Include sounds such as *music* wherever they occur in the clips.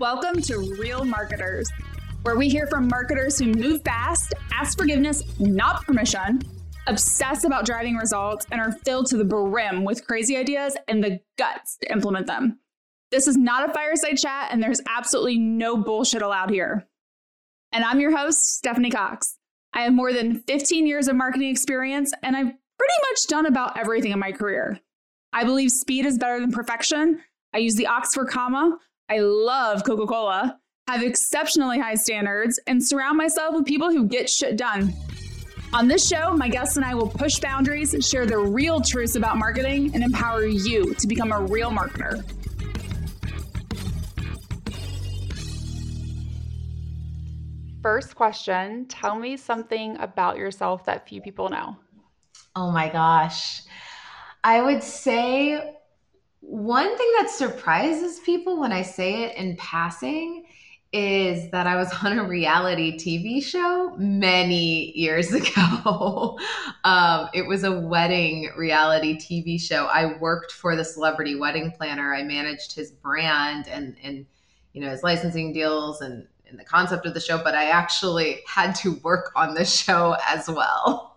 Welcome to Real Marketers, where we hear from marketers who move fast, ask forgiveness, not permission, obsess about driving results, and are filled to the brim with crazy ideas and the guts to implement them. This is not a fireside chat, and there's absolutely no bullshit allowed here. And I'm your host, Stephanie Cox. I have more than 15 years of marketing experience, and I've pretty much done about everything in my career. I believe speed is better than perfection. I use the Oxford comma. I love Coca Cola, have exceptionally high standards, and surround myself with people who get shit done. On this show, my guests and I will push boundaries, share the real truths about marketing, and empower you to become a real marketer. First question Tell me something about yourself that few people know. Oh my gosh. I would say one thing that surprises people when I say it in passing is that I was *laughs* on a reality TV show many years *laughs* ago. um, it was a wedding reality TV show. I worked for the celebrity wedding planner. I managed his brand and and you know his licensing deals and, and the concept of the show, but I actually had to work on the show as well.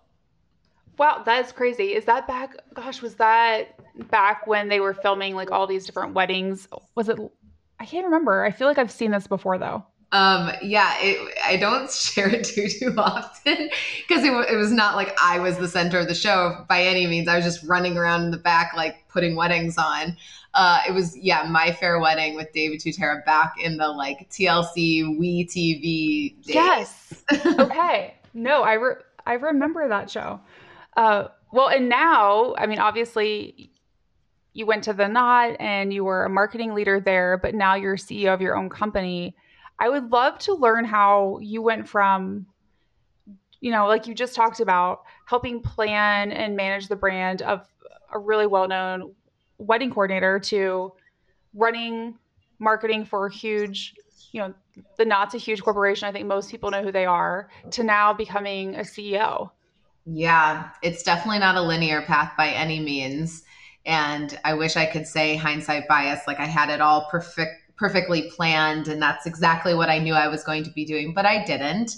Wow, that's crazy. Is that back? Gosh, was that back when they were filming like all these different weddings? Was it? I can't remember. I feel like I've seen this before though. Um, yeah, it, I don't *laughs* share it too too often because it, it was not like I was the center of the show by any means. I was just running around in the back like putting weddings on. Uh, it was yeah, my fair wedding with David Tutera back in the like TLC We TV. Days. Yes. *laughs* okay. No, I re- I remember that show. Uh, well, and now, I mean, obviously, you went to the Knot and you were a marketing leader there, but now you're CEO of your own company. I would love to learn how you went from, you know, like you just talked about, helping plan and manage the brand of a really well known wedding coordinator to running marketing for a huge, you know, the Knot's a huge corporation. I think most people know who they are, to now becoming a CEO. Yeah, it's definitely not a linear path by any means. And I wish I could say hindsight bias, like I had it all perfect, perfectly planned, and that's exactly what I knew I was going to be doing, but I didn't.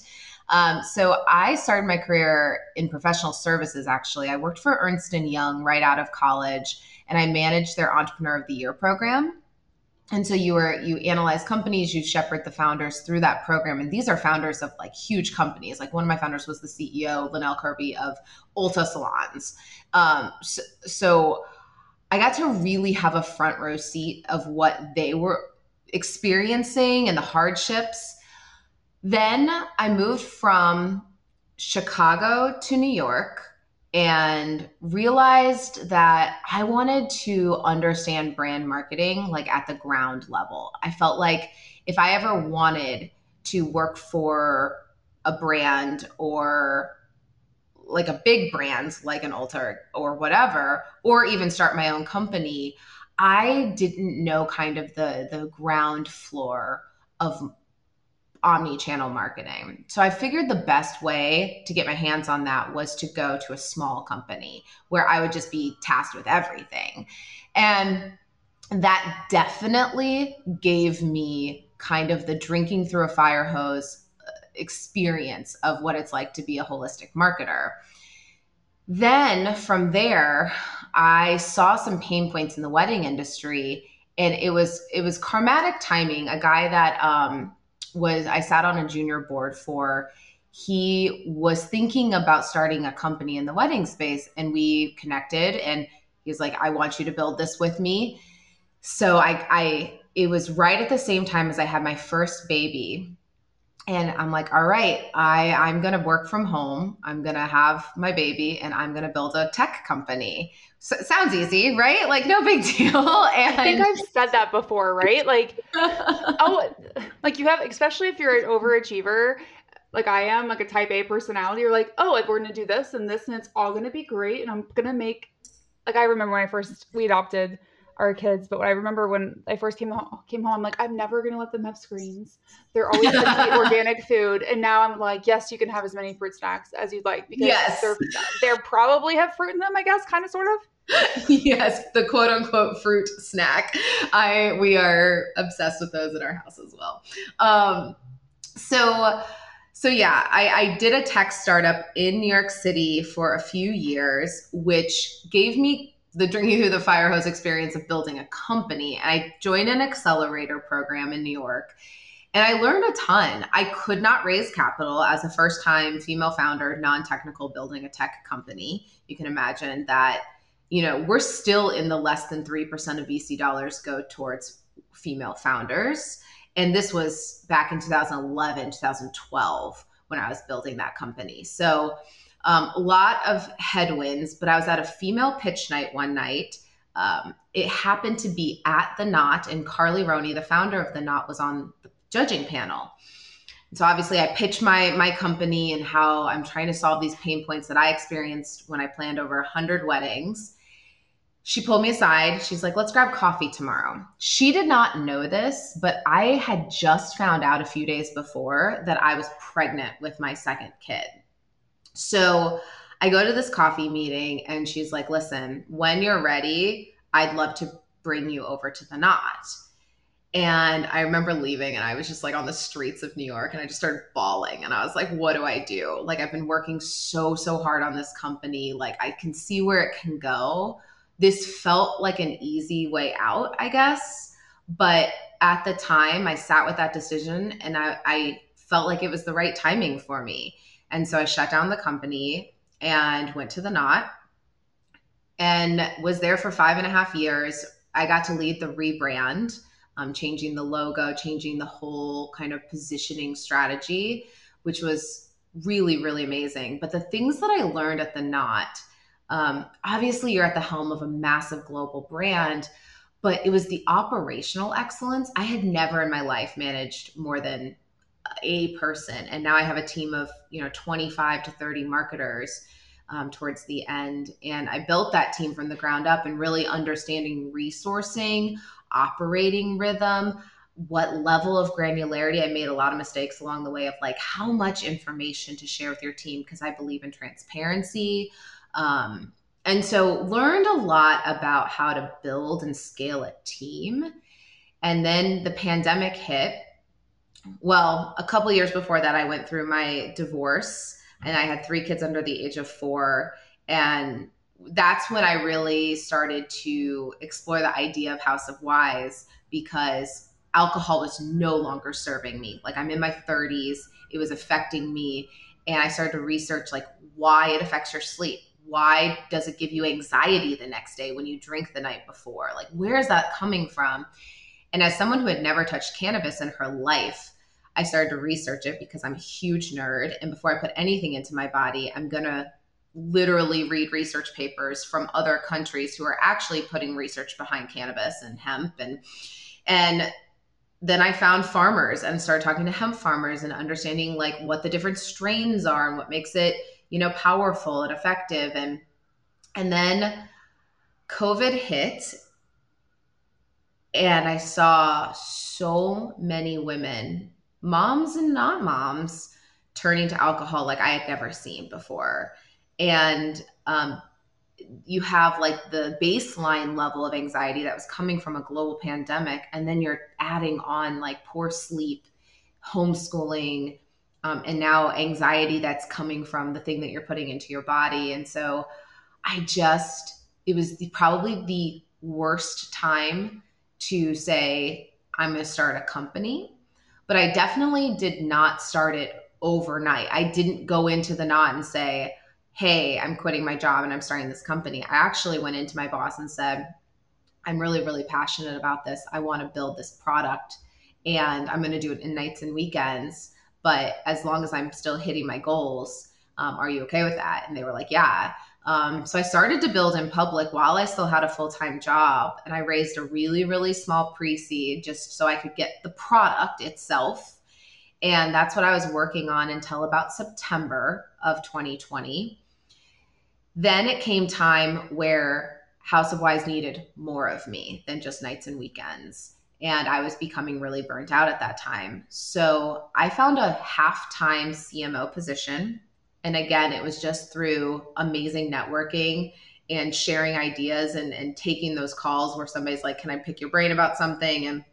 Um, so I started my career in professional services. Actually, I worked for Ernst and Young right out of college, and I managed their Entrepreneur of the Year program and so you were you analyze companies you shepherd the founders through that program. And these are founders of like huge companies. Like one of my founders was the ceo Lynelle kirby of ulta salons. Um, so, so i got to really have a front row seat of what they were experiencing and the hardships. Then i moved from chicago to new york and realized that I wanted to understand brand marketing like at the ground level. I felt like if I ever wanted to work for a brand or like a big brand like an Ulta or whatever, or even start my own company, I didn't know kind of the the ground floor of omni-channel marketing. So I figured the best way to get my hands on that was to go to a small company where I would just be tasked with everything. And that definitely gave me kind of the drinking through a fire hose uh, experience of what it's like to be a holistic marketer. Then from there, I saw some pain points in the wedding industry and it was it was karmatic timing a guy that um, was I sat on a junior board for. He was thinking about starting a company in the wedding space, and we connected. And he's like, "I want you to build this with me." So I, I, it was right at the same time as I had my first baby, and i'm like all right i i'm going to work from home. I'm going to have my baby and i'm going to build a tech company. So it sounds easy right? Like no big *laughs* deal. And i think i've said that before right? Like *laughs* oh like you have especially if you're an overachiever like i am like a type a personality you're like oh like we're going to do this and this and it's all going to be great and i'm going to make like i remember when i first we adopted our kids. But I remember when I first came home, came home, I'm like, I'm never gonna let them have screens. They're always gonna eat *laughs* organic food. And now I'm like, yes, you can have as many fruit snacks as you'd like because yes. they're they probably have fruit in them, I guess, kind of, sort of. yes, the quote unquote fruit snack. I we are obsessed with those in our house as well. Um, so so yeah, I, I did a tech startup in New York City for a few years, which gave me the drinking through the fire hose experience of building a company. I joined an accelerator program in New York and I learned a ton. I could not raise capital as a first time female founder, non technical, building a tech company. You can imagine that, you know, we're still in the less than 3% of VC dollars go towards female founders. And this was back in 2011, 2012 when I was building that company. So, um, a lot of headwinds, but I was at a female pitch night one night. Um, it happened to be at the Knot, and Carley Roney, the founder of the Knot, was on the judging panel. so obviously, I pitched my my company and how I'm trying to solve these pain points that I experienced when I planned over 100 weddings. She pulled me aside. She's like, "Let's grab coffee tomorrow." She did not know this, but I had just found out a few days before that I was pregnant with my second kid. So I go to this coffee meeting and she's like, listen, when you're ready, I'd love to bring you over to the knot. And I remember leaving and I was just like on the streets of New York and I just started bawling. And I was like, what do I do? Like, I've been working so, so hard on this company. Like, I can see where it can go. This felt like an easy way out, I guess. But at the time, I sat with that decision and I, I felt like it was the right timing for me. And so I shut down the company and went to the knot and was there for five and a half years. I got to lead the rebrand, um, changing the logo, changing the whole kind of positioning strategy, which was really, really amazing. But the things that I learned at the knot, um, obviously, you're at the helm of a massive global brand, but it was the operational excellence. I had never in my life managed more than a person. And now i have a team of you know 25 to 30 marketers um, towards the end. And i built that team from the ground up and really understanding resourcing operating rhythm what level of granularity. I made a lot of mistakes along the way of like how much information to share with your team because i believe in transparency. Um, and so learned a lot about how to build and scale a team. And then the pandemic hit well, a couple years before that, I went through my divorce and I had three kids under the age of four. And that's when I really started to explore the idea of House of Wise because alcohol was no longer serving me. Like I'm in my 30s, it was affecting me. And I started to research like why it affects your sleep. Why does it give you anxiety the next day when you drink the night before? Like, where is that coming from? And as someone who had never touched cannabis in her life, I started to research it because I'm a huge nerd. And before I put anything into my body, I'm going to literally read research papers from other countries who are actually putting research behind cannabis and hemp and and then I found farmers and started talking to hemp farmers and understanding like what the different strains are and what makes it, you know, powerful and effective and and then COVID hit and I saw so many women, moms and not moms, turning to alcohol like I had never seen before. And um, you have like the baseline level of anxiety that was coming from a global pandemic, and then you're adding on like poor sleep, homeschooling, um, and now anxiety that's coming from the thing that you're putting into your body. And so I just, it was the, probably the worst time to say, I'm going to start a company. But I definitely did not start it overnight. I didn't go into the knot and say, Hey, I'm quitting my job and I'm starting this company. I actually went into my boss and said, I'm really, really passionate about this. I want to build this product and I'm going to do it in nights and weekends. But as long as I'm still hitting my goals, um, are you okay with that? And they were like, Yeah. Um, so I started to build in public while I still had a full time job. And I raised a really, really small pre seed just so I could get the product itself. And that's what I was working on until about September of 2020. Then it came time where House of Wise needed more of me than just nights and weekends. And I was becoming really burnt out at that time. So I found a half time CMO position and again, it was just through amazing networking and sharing ideas and, and taking those calls where somebody's like, Can I pick your brain about something? And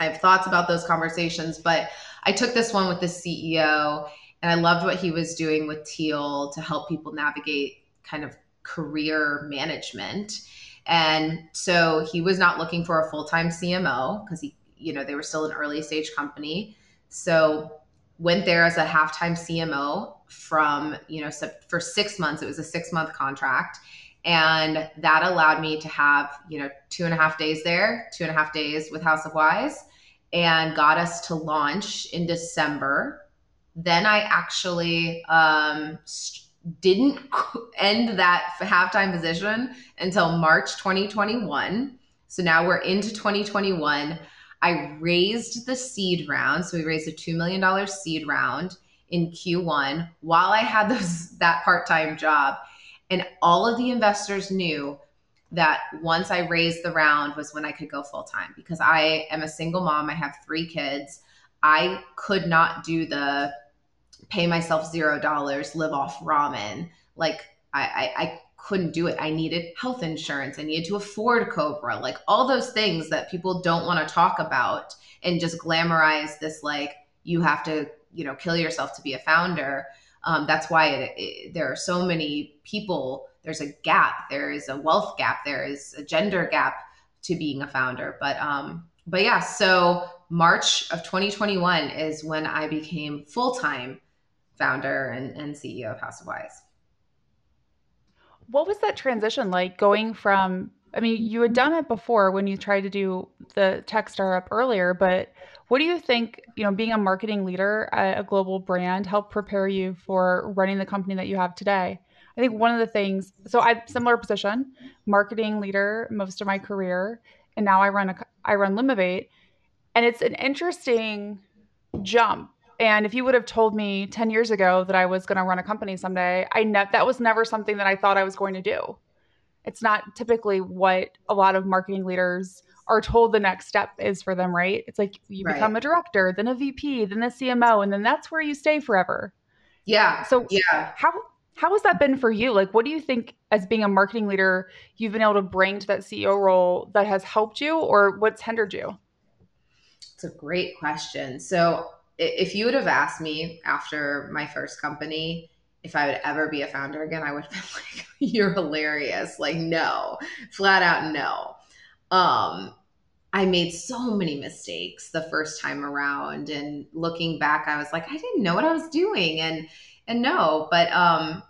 I have thoughts about those conversations. But I took this one with the CEO and I loved what he was doing with Teal to help people navigate kind of career management. And so he was not looking for a full time CMO because he, you know, they were still an early stage company. So went there as a halftime CMO from, you know, for six months. It was a six month contract. And that allowed me to have, you know, two and a half days there, two and a half days with House of Wise, and got us to launch in December. Then I actually um, didn't end that halftime position until March 2021. So now we're into 2021. I raised the seed round. So we raised a $2 million seed round in Q1 while I had those *laughs* that part-time job. And all of the investors knew that once I raised the round was when I could go full time because I am a single mom. I have three kids. I could not do the pay myself zero dollars, live off ramen. Like I, I, I couldn't do it. I needed health insurance. I needed to afford Cobra, like all those things that people don't want to talk about and just glamorize this like you have to, you know, kill yourself to be a founder. Um, that's why it, it, there are so many people. There's a gap. There is a wealth gap. There is a gender gap to being a founder. But um, but yeah. So March of 2021 is when I became full time founder and, and CEO of House of Wise. What was that transition like going from? I mean, you had done it before when you tried to do the tech startup earlier, but what do you think, you know, being a marketing leader at a global brand helped prepare you for running the company that you have today? I think one of the things, so I similar position, marketing leader most of my career, and now I run a I run Limivate, and it's an interesting jump and if you would have told me 10 years ago that I was going to run a company someday, I ne- that was never something that I thought I was going to do. It's not typically what a lot of marketing leaders are told the next step is for them, right? It's like you right. become a director, then a VP, then a CMO, and then that's where you stay forever. Yeah. So yeah. How how has that been for you? Like what do you think as being a marketing leader you've been able to bring to that CEO role that has helped you or what's hindered you? It's a great question. So if you would have asked me after my first company if I would ever be a founder again, I would have been *laughs* like, "You're hilarious!" Like, no, flat out no. Um, I made so many mistakes the first time around, and looking back, I was like, I didn't know what I was doing, and and no, but um,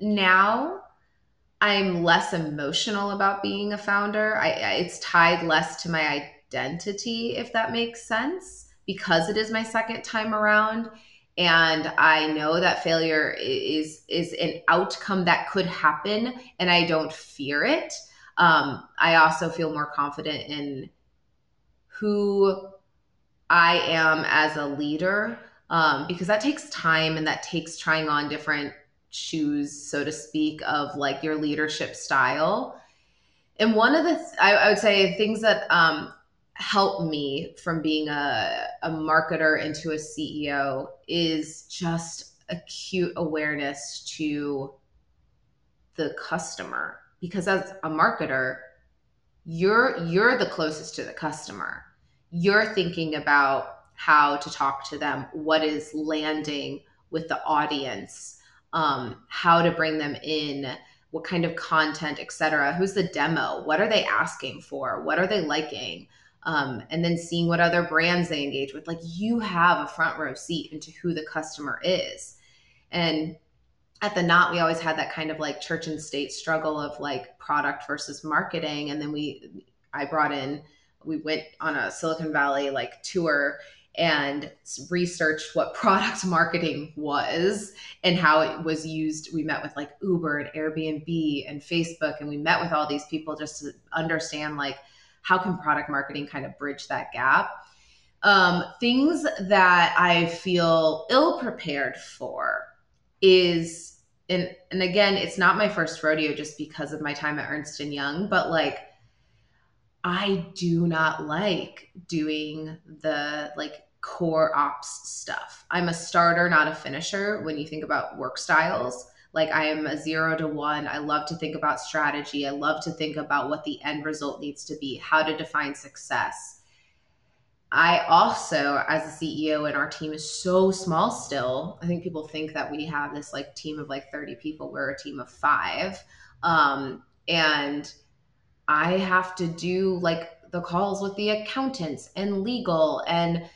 now I'm less emotional about being a founder. I, I it's tied less to my identity, if that makes sense because it is my second time around and i know that failure is is an outcome that could happen and i don't fear it um, i also feel more confident in who i am as a leader um, because that takes time and that takes trying on different shoes so to speak of like your leadership style. And one of the th- I, I, would say things that um, help me from being a, a marketer into a CEO is just acute awareness to the customer because as a marketer you're you're the closest to the customer. You're thinking about how to talk to them what is landing with the audience um, how to bring them in what kind of content etc who's the demo? What are they asking for? What are they liking? Um, and then seeing what other brands they engage with. Like you have a front row seat into who the customer is. And at the knot, we always had that kind of like church and state struggle of like product versus marketing. And then we, I brought in, we went on a Silicon Valley like tour and researched what *laughs* product marketing was and how it was used. We met with like Uber and Airbnb and Facebook, and we met with all these people just to understand like how can product marketing kind of bridge that gap? Um, things that I feel ill prepared for is, and, and again, it's not my first rodeo just because of my time at Ernst and Young, but like, I do not like doing the like core ops stuff. I'm a starter, not a finisher when you think about work styles. like I am a zero to one. I love to think about strategy. I love to think about what the end result needs to be, how to define success. I also, as a CEO, and our team is so small still. I think people think that we have this like team of like 30 people. We're a team of five. Um, and I have to do like the calls with the accountants and legal and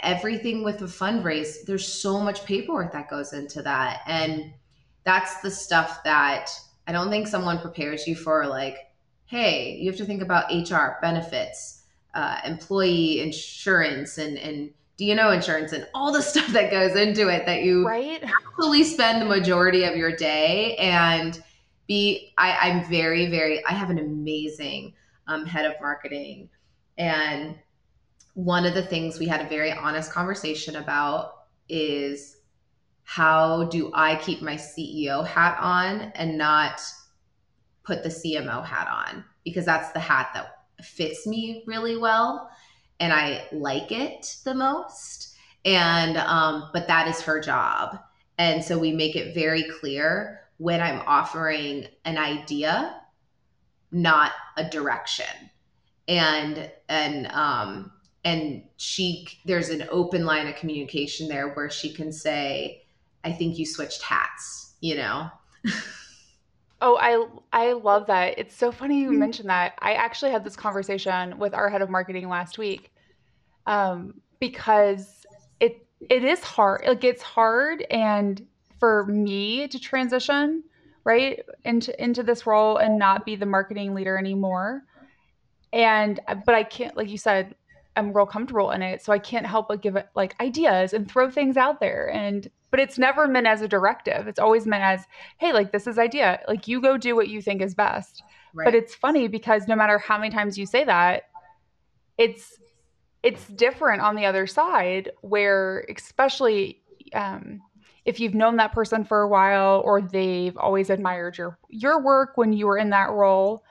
everything with the fundraise. There's so much paperwork that goes into that. And that's the stuff that I don't think someone prepares you for like, hey, you have to think about HR benefits, uh, employee insurance and, and D&O insurance and all the *laughs* stuff that goes into it that you right? actually spend the majority of your day and be I, I'm very, very I have an amazing um, head of marketing. And one of the things we had a very honest conversation about is how do I keep my CEO hat on and not put the CMO hat on? Because that's the hat that fits me really well and I like it the most. And, um, but that is her job. And so we make it very clear when I'm offering an idea, not a direction. And, and, um, and she, there's an open line of communication there where she can say, I think you switched hats, you know? *laughs* Oh, I I love that. It's so funny you mm-hmm. mentioned that. I actually had this conversation with our head of marketing last week. Um, because it it is hard. Like it's hard and for me to transition, right, into into this role and not be the marketing leader anymore. And but I can't like you said, I'm real comfortable in it, so I can't help but give it like ideas and throw things out there and but it's never meant as a directive. It's always meant as, hey, like this is idea. Like you go do what you think is best. Right. But it's funny because no matter how many times you say that, it's it's different on the other side where especially um, if you've known that person for a while or they've always admired your your work when you were in that role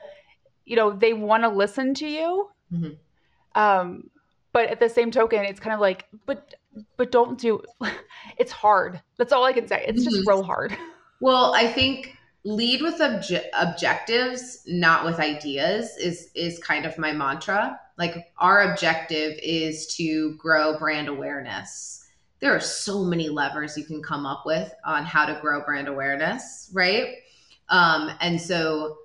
you know they want to listen to you mm-hmm. um, but at the same token it's kind of like but but don't do *laughs* it's hard. That's all i can say. It's just mm-hmm. real hard. Well i think lead with obje- objectives not with ideas is is kind of my mantra. Like our objective is to grow brand awareness. There are so many levers you can come up with on how to grow brand awareness right? Um, and so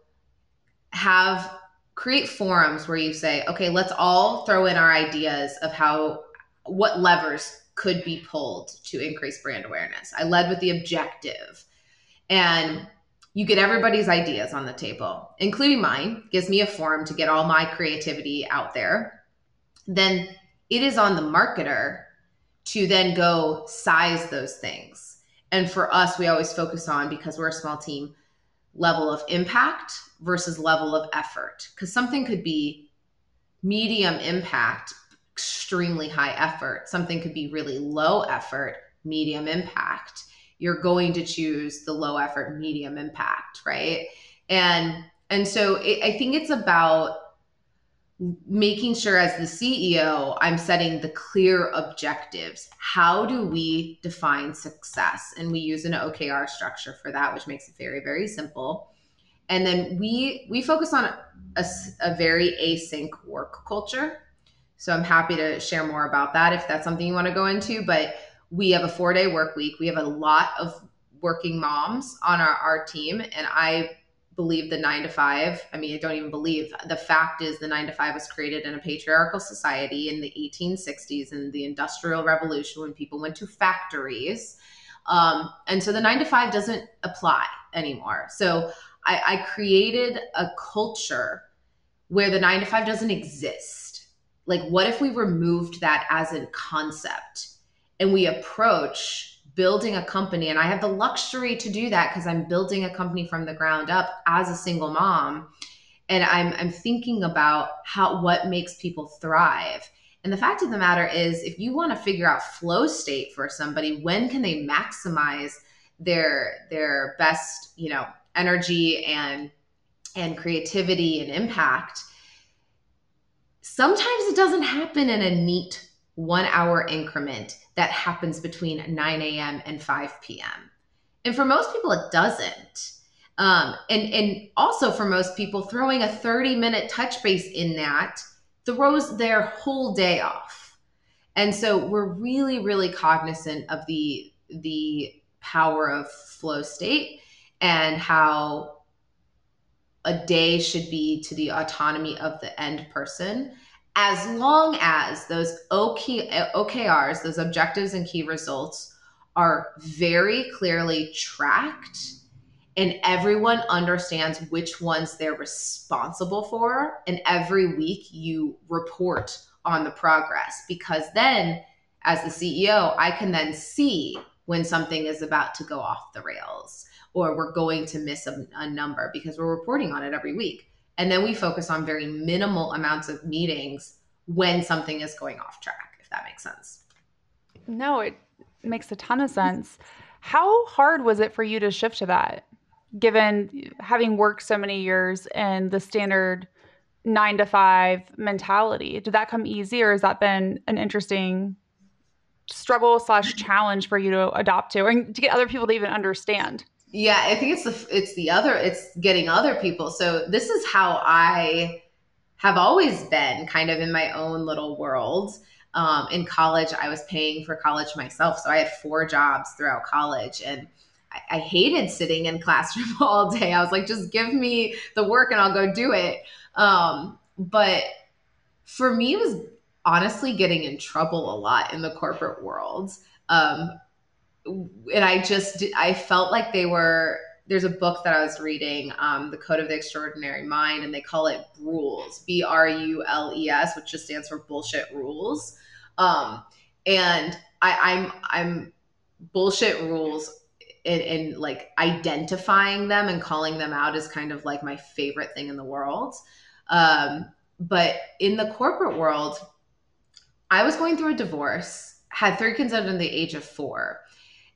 have create forums where you say, okay, let's all throw in our ideas of how what levers could be pulled to increase brand awareness. I led with the objective. And you get everybody's ideas on the table, including mine, gives me a forum to get all my creativity out there. Then it is on the marketer to then go size those things. And for us, we always focus on because we're a small team, level of impact versus level of effort. Because something could be medium impact, extremely high effort. Something could be really low effort, medium impact. You're going to choose the low effort, medium impact, right? And and so it, I think it's about making sure as the CEO, I'm setting the clear objectives. How do we define success? And we use an OKR structure for that, which makes it very, very simple. And then we we focus on a, a very async work culture. So I'm happy to share more about that if that's something you want to go into. But we have a four day work week. We have a lot of working moms on our, our team. And I believe the nine to five. I mean, I don't even believe the fact is the nine to five was created in a patriarchal society in the 1860s in the Industrial Revolution when people went to factories. Um, and so the nine to five doesn't apply anymore. So I, I created a culture where the nine to five doesn't exist. Like, what if we removed that as a concept and we approach building a company? And i have the luxury to do that because i'm building a company from the ground up as a single mom. And i'm i'm thinking about how what makes people thrive. And the fact of the matter is if you want to figure out flow state for somebody when can they maximize their their best you know energy and and creativity and impact sometimes it doesn't happen in a neat one hour increment that happens between 9 a.m. and 5 p.m. And for most people, it doesn't. Um, and and also for most people, throwing a 30 minute touch base in that throws their whole day off. And so we're really, really cognizant of the the power of flow state and how a day should be to the autonomy of the end person as long as those OK, OKRs, those objectives and key results, are very clearly tracked and everyone understands which ones they're responsible for. And every week you report on the progress because then, as the CEO, I can then see when something is about to go off the rails or we're going to miss a, a number because we're reporting on it every week. And then we focus on very minimal amounts of meetings when something is going off track, if that makes sense. No, it makes a ton of sense. How hard was it for you to shift to that, given having worked so many years in the standard nine to five mentality? Did that come easy, or has that been an interesting struggle slash challenge for you to adopt to, and to get other people to even understand? Yeah, I think it's the it's the other it's getting other people. So this is how I have always been kind of in my own little world. Um, in college, I was paying for college myself, so I had four jobs throughout college, and I, I hated sitting in classroom *laughs* all day. I was like, just give me the work and I'll go do it. Um, but for me, it was honestly getting in trouble a lot in the corporate world. Um, and I just I felt like they were there's a book that I was reading, um, The Code of the Extraordinary Mind, and they call it Brules, B R U L E S, which just stands for bullshit rules. Um, and I, I'm I'm bullshit rules and, like identifying them and calling them out is kind of like my favorite thing in the world. Um, but in the corporate world, I was going through a divorce, had three kids under the age of four.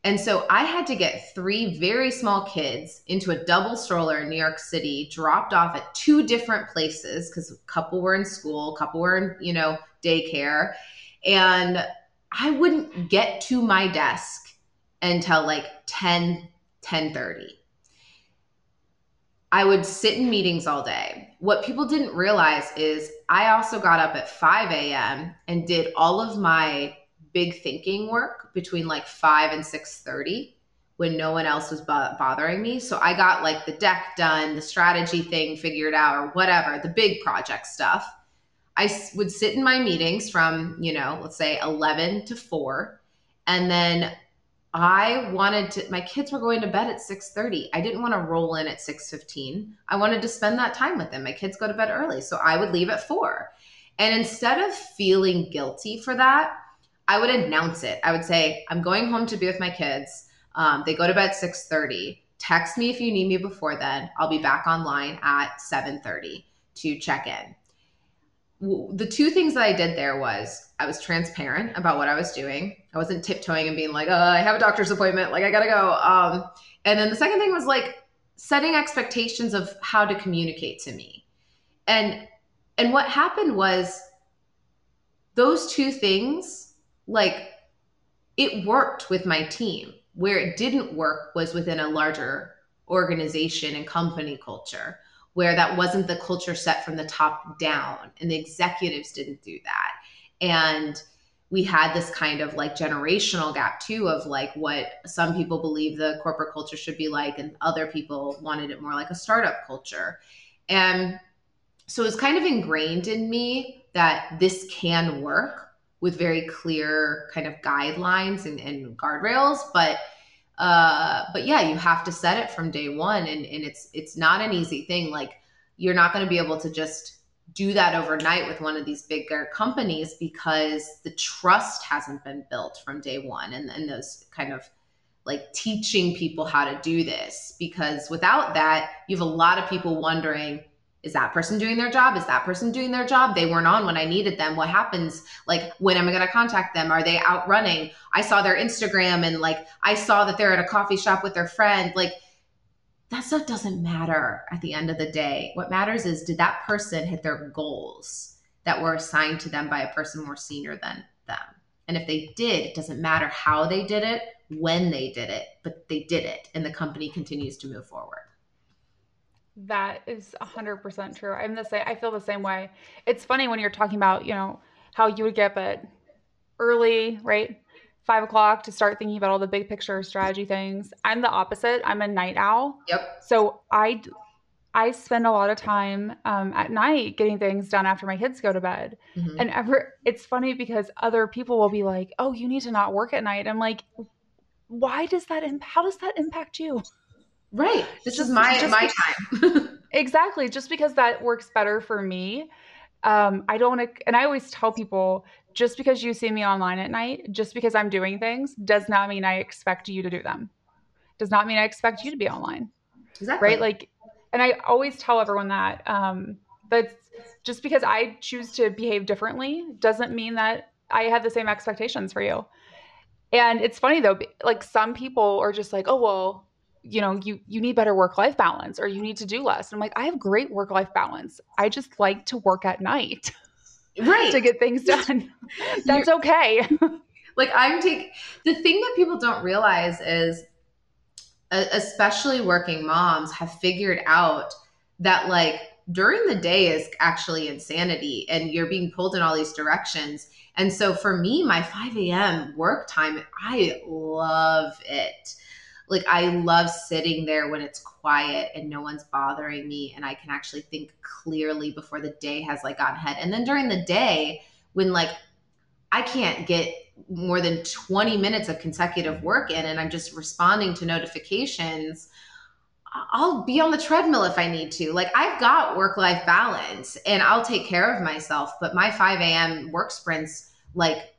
And so I had to get three very small kids into a double stroller in New York City, dropped off at two different places because a couple were in school, a couple were in, you know, daycare. And I wouldn't get to my desk until like 10, 10 30. I would sit in meetings all day. What people didn't realize is I also got up at 5 a.m. and did all of my big thinking work between like 5 and 6:30 when no one else was bo- bothering me. So I got like the deck done, the strategy thing figured out or whatever, the big project stuff. I would sit in my meetings from, you know, let's say 11 to 4 and then I wanted to my kids were going to bed at 6:30. I didn't want to roll in at 6:15. I wanted to spend that time with them. My kids go to bed early, so I would leave at 4. And instead of feeling guilty for that, I would announce it. I would say, I'm going home to be with my kids. Um, they go to bed 6:30. Text me if you need me before then. I'll be back online at 7:30 to check in. The two things that I did there was I was transparent about what I was doing. I wasn't tiptoeing and being like, oh, I have a doctor's appointment, like I gotta go. Um, and then the second thing was like setting expectations of how to communicate to me. And and what happened was those two things like it worked with my team. Where it didn't work was within a larger organization and company culture where that wasn't the culture set from the top down and the executives didn't do that. And we had this kind of like generational gap too of like what some people believe the corporate culture should be like and other people wanted it more like a startup culture. And so it's kind of ingrained in me that this can work with very clear kind of guidelines and, and guardrails but uh but yeah you have to set it from day one and, and it's it's not an easy thing. Like you're not going to be able to just do that overnight with one of these bigger companies because the trust hasn't been built from day one and, and those kind of like teaching people how to do this because without that you have a lot of people wondering is that person doing their job? Is that person doing their job? They weren't on when i needed them. What happens like when am i going to contact them? Are they out running? I saw their instagram and like i saw that they're at a coffee shop with their friend. Like that stuff doesn't matter at the end of the day. What matters is did that person hit their goals that were assigned to them by a person more senior than them? And if they did, it doesn't matter how they did it, when they did it, but they did it and the company continues to move forward. That is 100% true. I'm the same. I feel the same way. It's funny when you're talking about, you know, how you would get up at early, right? Five o'clock to start thinking about all the big picture strategy things. I'm the opposite. I'm a night owl. Yep. So I I spend a lot of time um, at night getting things done after my kids go to bed. Mm-hmm. And ever, it's funny because other people will be like, "Oh, you need to not work at night." I'm like, "Why does that? Imp- how does that impact you?" *laughs* Right. This just, is my my time. *laughs* exactly. Just because that works better for me, um, I don't. And I always tell people, just because you see me online at night, just because I'm doing things, does not mean I expect you to do them. Does not mean I expect you to be online. Exactly. Right. Like and I always tell everyone that um, that just because I choose to behave differently doesn't mean that I have the same expectations for you. And it's funny though, like some people are just like, oh well, you know, you you need better work life balance or you need to do less. And I'm like, I have great work life balance. I just like to work at night. *laughs* Right. to get things done. *laughs* *laughs* That's okay. like I'm taking the thing that people don't realize is especially working moms, have figured out that like during the day is actually insanity and you're being pulled in all these directions. And so for me, my 5 a.m. work time, I love it. Like I love sitting there when it's quiet and no one's bothering me and I can actually think clearly before the day has like gone ahead. And then during the day, when like I can't get more than 20 minutes of consecutive work in and I'm just responding to notifications, I'll be on the treadmill if I need to. Like I've got work life balance and I'll take care of myself, but my 5 a.m. work sprints like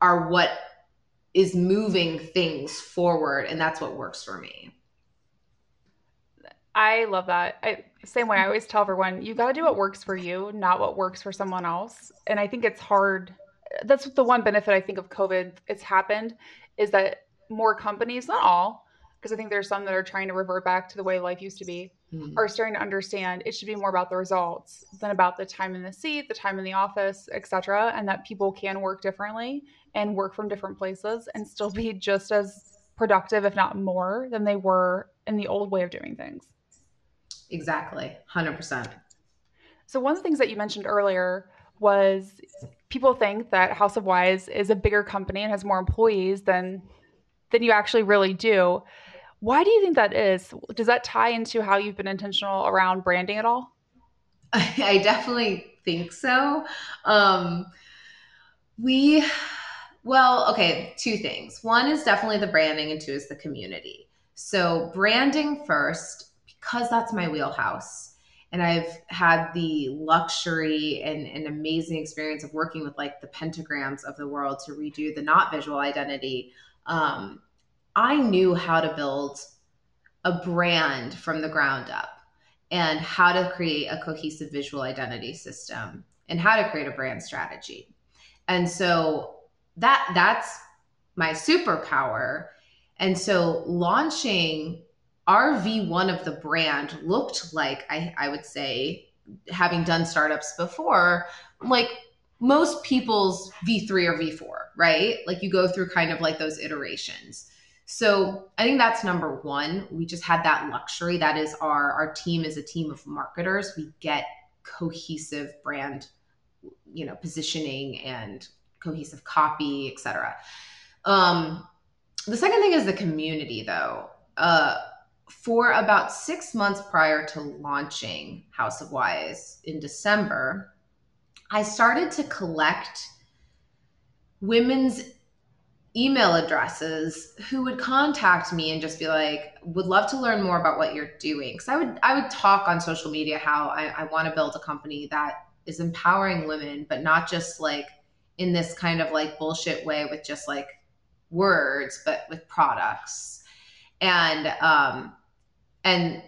are what is moving things forward and that's what works for me. I love that. I, same way I always tell everyone, you got to do what works for you, not what works for someone else. And I think it's hard that's the one benefit I think of COVID. It's happened is that more companies, not all, because I think there's some that are trying to revert back to the way life used to be, mm-hmm. are starting to understand it should be more about the results than about the time in the seat, the time in the office, etc., and that people can work differently and work from different places and still be just as productive, if not more, than they were in the old way of doing things. Exactly, hundred percent. So one of the things that you mentioned earlier was people think that House of Wise is a bigger company and has more employees than than you actually really do. Why do you think that is? Does that tie into how you've been intentional around branding at all? *laughs* I definitely think so. Um, we, well, okay, two things. One is definitely the branding, and two is the community. So, branding first, because that's my wheelhouse and I've had the luxury and an amazing experience of working with like the pentagrams of the world to redo the Knot visual identity. Um, I knew how to build a brand from the ground up and how to create a cohesive visual identity system and how to create a brand strategy. And so that that's my superpower. And so launching our V1 of the brand looked like, I, I would say, having done startups before, like most people's V3 or V4, right? Like you go through kind of like those iterations. So I think that's number one. We just had that luxury. That is our our team is a team of marketers. We get cohesive brand, you know, positioning and cohesive copy, etc. Um, the second thing is the community, though. Uh, for about six months prior to launching House of Wise in December, I started to collect women's email addresses who would contact me and just be like would love to learn more about what you're doing. Because i would i would talk on social media how i, I want to build a company that is empowering women but not just like in this kind of like bullshit way with just like words but with products. And um and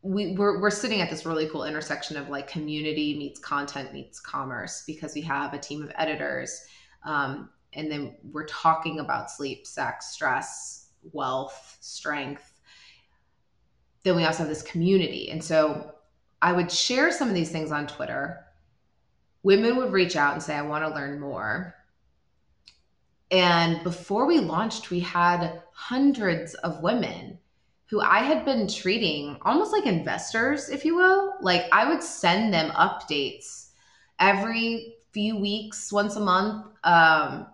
we, we're, we're sitting at this really cool intersection of like community meets content meets commerce because we have a team of editors um, and then we're talking about sleep sex stress wealth strength. Then we also have this community. And so i would share some of these things on twitter. Women would reach out and say i want to learn more. And before we launched, we had hundreds of women who I had been treating almost like investors, if you will. Like I would send them updates every few weeks, once a month, um,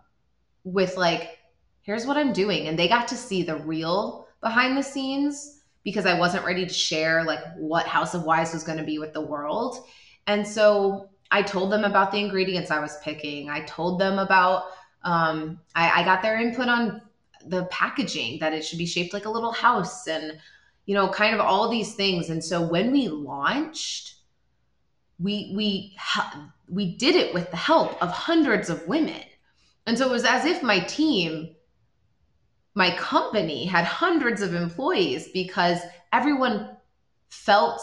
with like, here's what I'm doing. And they got to see the real behind the scenes because I wasn't ready to share like what House of Wise was going to be with the world. And so I told them about the ingredients I was picking. I told them about, um, I, I got their input on the packaging that it should be shaped like a little house and, you know, kind of all these things. And so when we launched, we, we, we did it with the help of hundreds of women. And so it was as if my team my company had hundreds of employees because everyone felt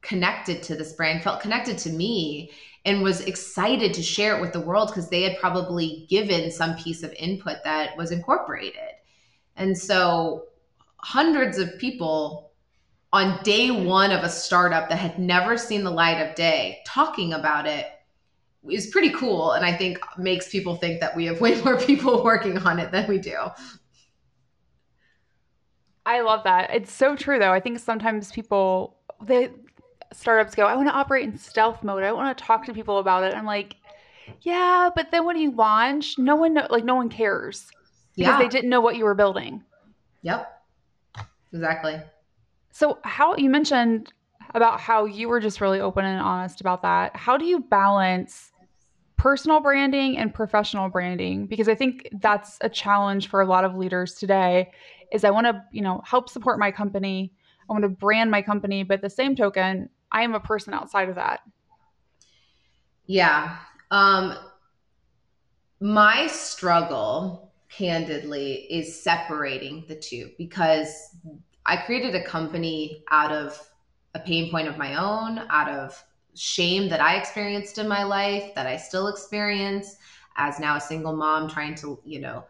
connected to this brand, felt connected to me, and was excited to share it with the world because they had probably given some piece of input that was incorporated. And so, hundreds of people on day one of a startup that had never seen the light of day talking about it is pretty cool. And I think makes people think that we have way more *laughs* people working on it than we do. I love that. It's so true though. I think sometimes people the startups go, I want to operate in stealth mode. I don't want to talk to people about it. I'm like, yeah, but then when you launch, no one know, like no one cares because yeah. they didn't know what you were building. Yep. Exactly. So how you mentioned about how you were just really open and honest about that. How do you balance personal branding and professional branding? Because I think that's a challenge for a lot of leaders today is I want to, you know, help support my company. I want to brand my company, but the same token, I am a person outside of that. Yeah. Um my struggle candidly is separating the two because I created a company out of a pain point of my own, out of shame that I experienced in my life that I still experience as now a single mom trying to, you know,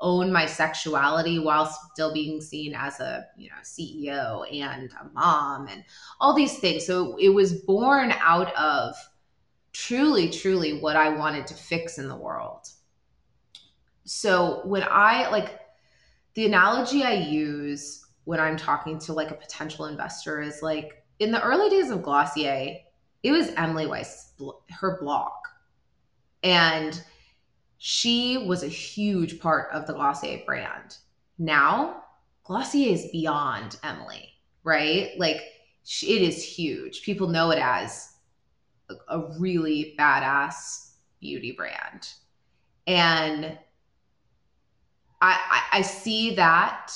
own my sexuality while still being seen as a you know CEO and a mom and all these things. So it was born out of truly, truly what I wanted to fix in the world. So when I like the analogy I use when I'm talking to like a potential investor is like in the early days of Glossier, it was Emily Weiss, her blog. And she was a huge part of the Glossier brand. Now, Glossier is beyond Emily, right? Like it is huge. People know it as a, really badass beauty brand. And I, I, I see that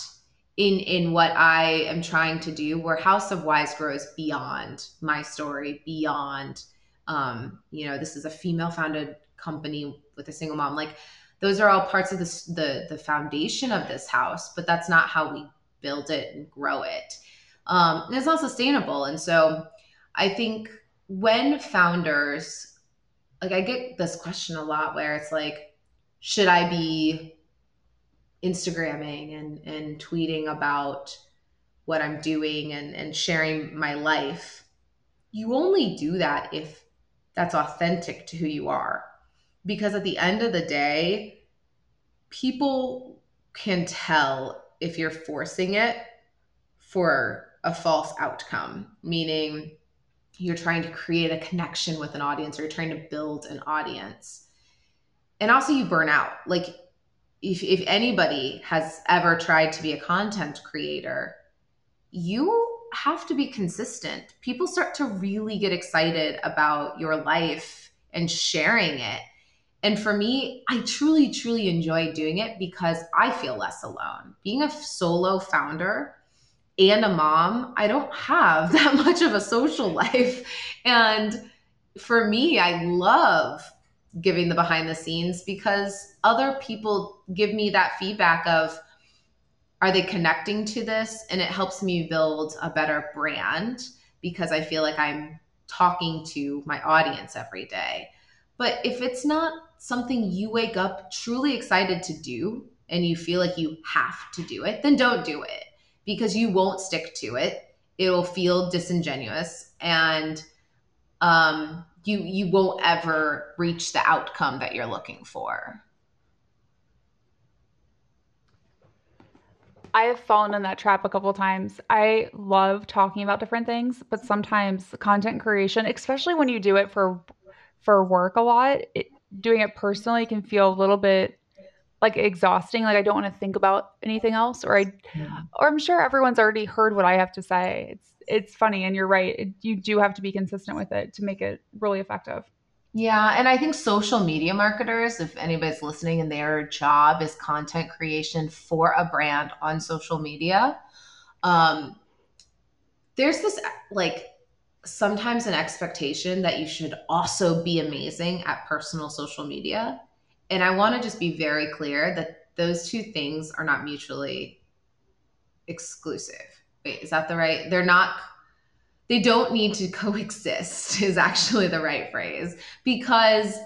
in in what I am trying to do, where House of Wise grows beyond my story, beyond um, you know, this is a female founded company with a single mom. Like those are all parts of this the the foundation of this house but that's not how we build it and grow it. Um, and it's not sustainable. And so i think when founders like i get this question a lot where it's like should i be instagramming and and tweeting about what i'm doing and and sharing my life you only do that if that's authentic to who you are because at the end of the day, people can tell if you're forcing it for a false outcome, meaning you're trying to create a connection with an audience or you're trying to build an audience. And also, you burn out. Like, if, if anybody has ever tried to be a content creator, you have to be consistent. People start to really get excited about your life and sharing it and for me, I truly, truly enjoy doing it because I feel less alone. Being a solo founder and a mom, I don't have *laughs* that much of a social life. And for me, I love giving the behind the scenes because other people give me that feedback of, are they connecting to this? And it helps me build a better brand because I feel like I'm talking to my audience every day. But if it's not something you wake up truly excited to do and you feel like you have to do it, then don't do it because you won't stick to it. It'll feel disingenuous and um, you you won't ever reach the outcome that you're looking for. I have fallen in that trap a couple times. I love talking about different things, but sometimes content creation, especially when you do it for for work a lot, it, doing it personally can feel a little bit like exhausting. Like I don't want to think about anything else, or I, or I'm sure everyone's already heard what I have to say. It's it's funny, and you're right. It, you do have to be consistent with it to make it really effective. Yeah, and I think social media marketers, if anybody's listening and their job is content creation for a brand on social media, um, there's this like sometimes an expectation that you should also be amazing at personal social media. And I want to just be very clear that those two things are not mutually exclusive. Wait, is that the right? They're not they don't need to *laughs* coexist is actually the right phrase because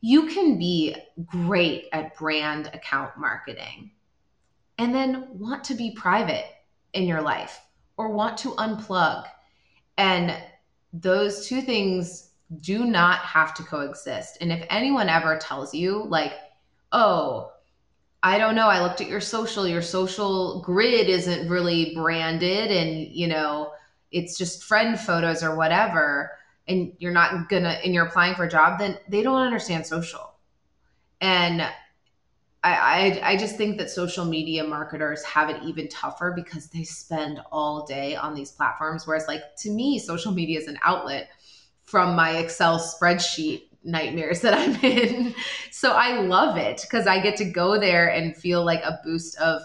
you can be great at brand account marketing and then want to be private in your life or want to unplug and those two things do not have to coexist and if anyone ever tells you like oh I don't know. I looked at your social. Your social grid isn't really branded, and you know, it's just friend photos or whatever, and you're not gonna, and you're applying for a job, then they don't understand social. And I, I, I just think that social media marketers have it even tougher because they spend all day on these platforms. Whereas, like to me, social media is an outlet from my Excel spreadsheet nightmares that *laughs* I'm in. so I love it because I get to go there and feel like a boost of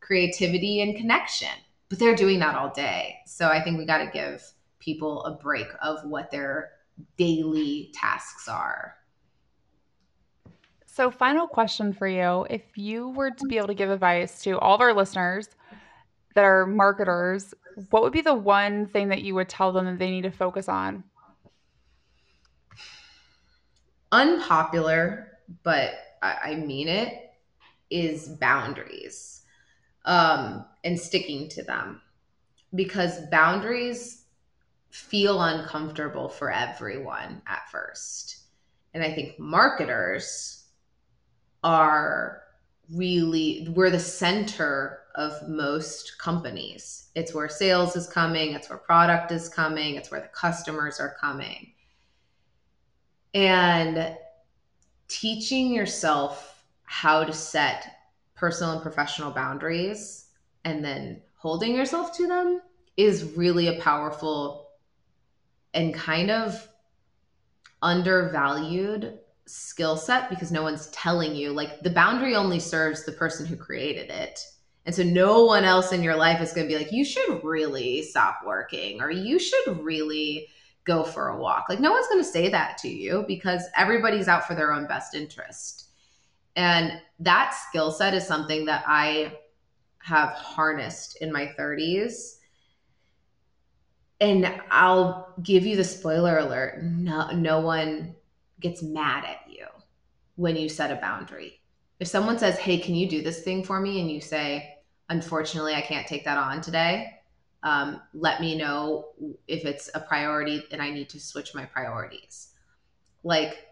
creativity and connection. But they're doing that all day. So I think we got to give people a break of what their daily tasks are. So, final question for you. If you were to be able to give advice to all of our listeners that are marketers, what would be the one thing that you would tell them that they need to focus on? Unpopular, but I, I mean it, is boundaries um, and sticking to them because boundaries feel uncomfortable for everyone at first. And I think marketers are really, we're the center of most companies. It's where sales is coming, it's where product is coming, it's where the customers are coming and teaching yourself how to set personal and professional boundaries and then holding yourself to them is really a powerful and kind of undervalued skill set because no one's telling you like the boundary only serves the person who created it. And so no one else in your life is going to be like you should really stop working or you should really go for a walk. Like no one's going to say that to you because everybody's out for their own best interest. And that skill set is something that I have harnessed in my 30s. And I'll give you the spoiler alert. No no one gets mad at you when you set a boundary. If someone says, "Hey, can you do this thing for me?" and you say, "Unfortunately, I can't take that on today." Um, let me know if it's a priority and I need to switch my priorities. Like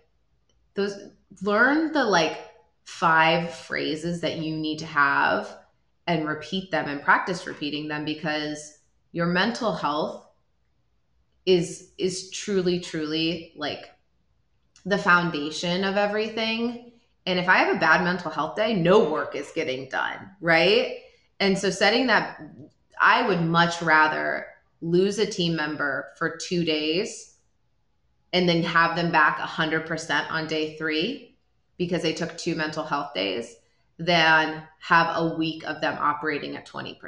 those, learn the like five phrases that you need to have and repeat them and practice repeating them because your mental health is is truly truly like the foundation of everything and if i have a bad mental health day no work is getting done right and so setting that I would much rather lose a team member for two days and then have them back 100% on day three because they took two mental health days than have a week of them operating at 20%.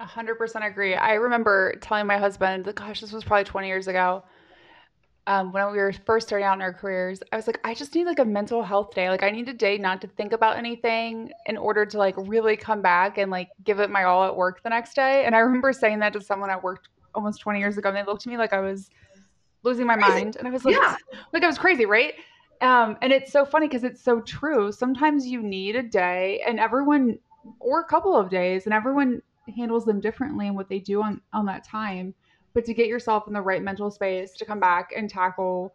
100% agree. I remember telling my husband, gosh, this was probably 20 years ago um, when we were first starting out in our careers, I was like, I just need like a mental health day. Like, I need a day not to think about anything in order to like really come back and like give it my all at work the next day. And I remember saying that to someone I worked almost 20 years ago, and they looked at me like I was losing my crazy. mind. And I was like, yeah. like I was crazy, right? Um, and it's so funny because it's so true. Sometimes you need a day, and everyone, or a couple of days, and everyone handles them differently and what they do on on that time but to get yourself in the right mental space to come back and tackle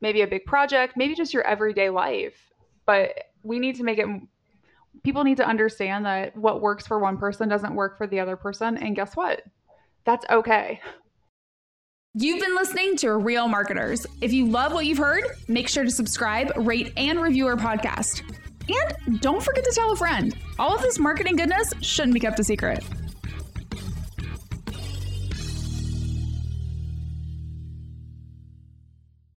maybe a big project, maybe just your everyday life. But we need to make it people need to understand that what works for one person doesn't work for the other person. And guess what? That's okay. You've been listening to Real Marketers. If you love what you've heard, make sure to subscribe, rate, and review our podcast. And don't forget to tell a friend. All of this marketing goodness shouldn't be kept a secret.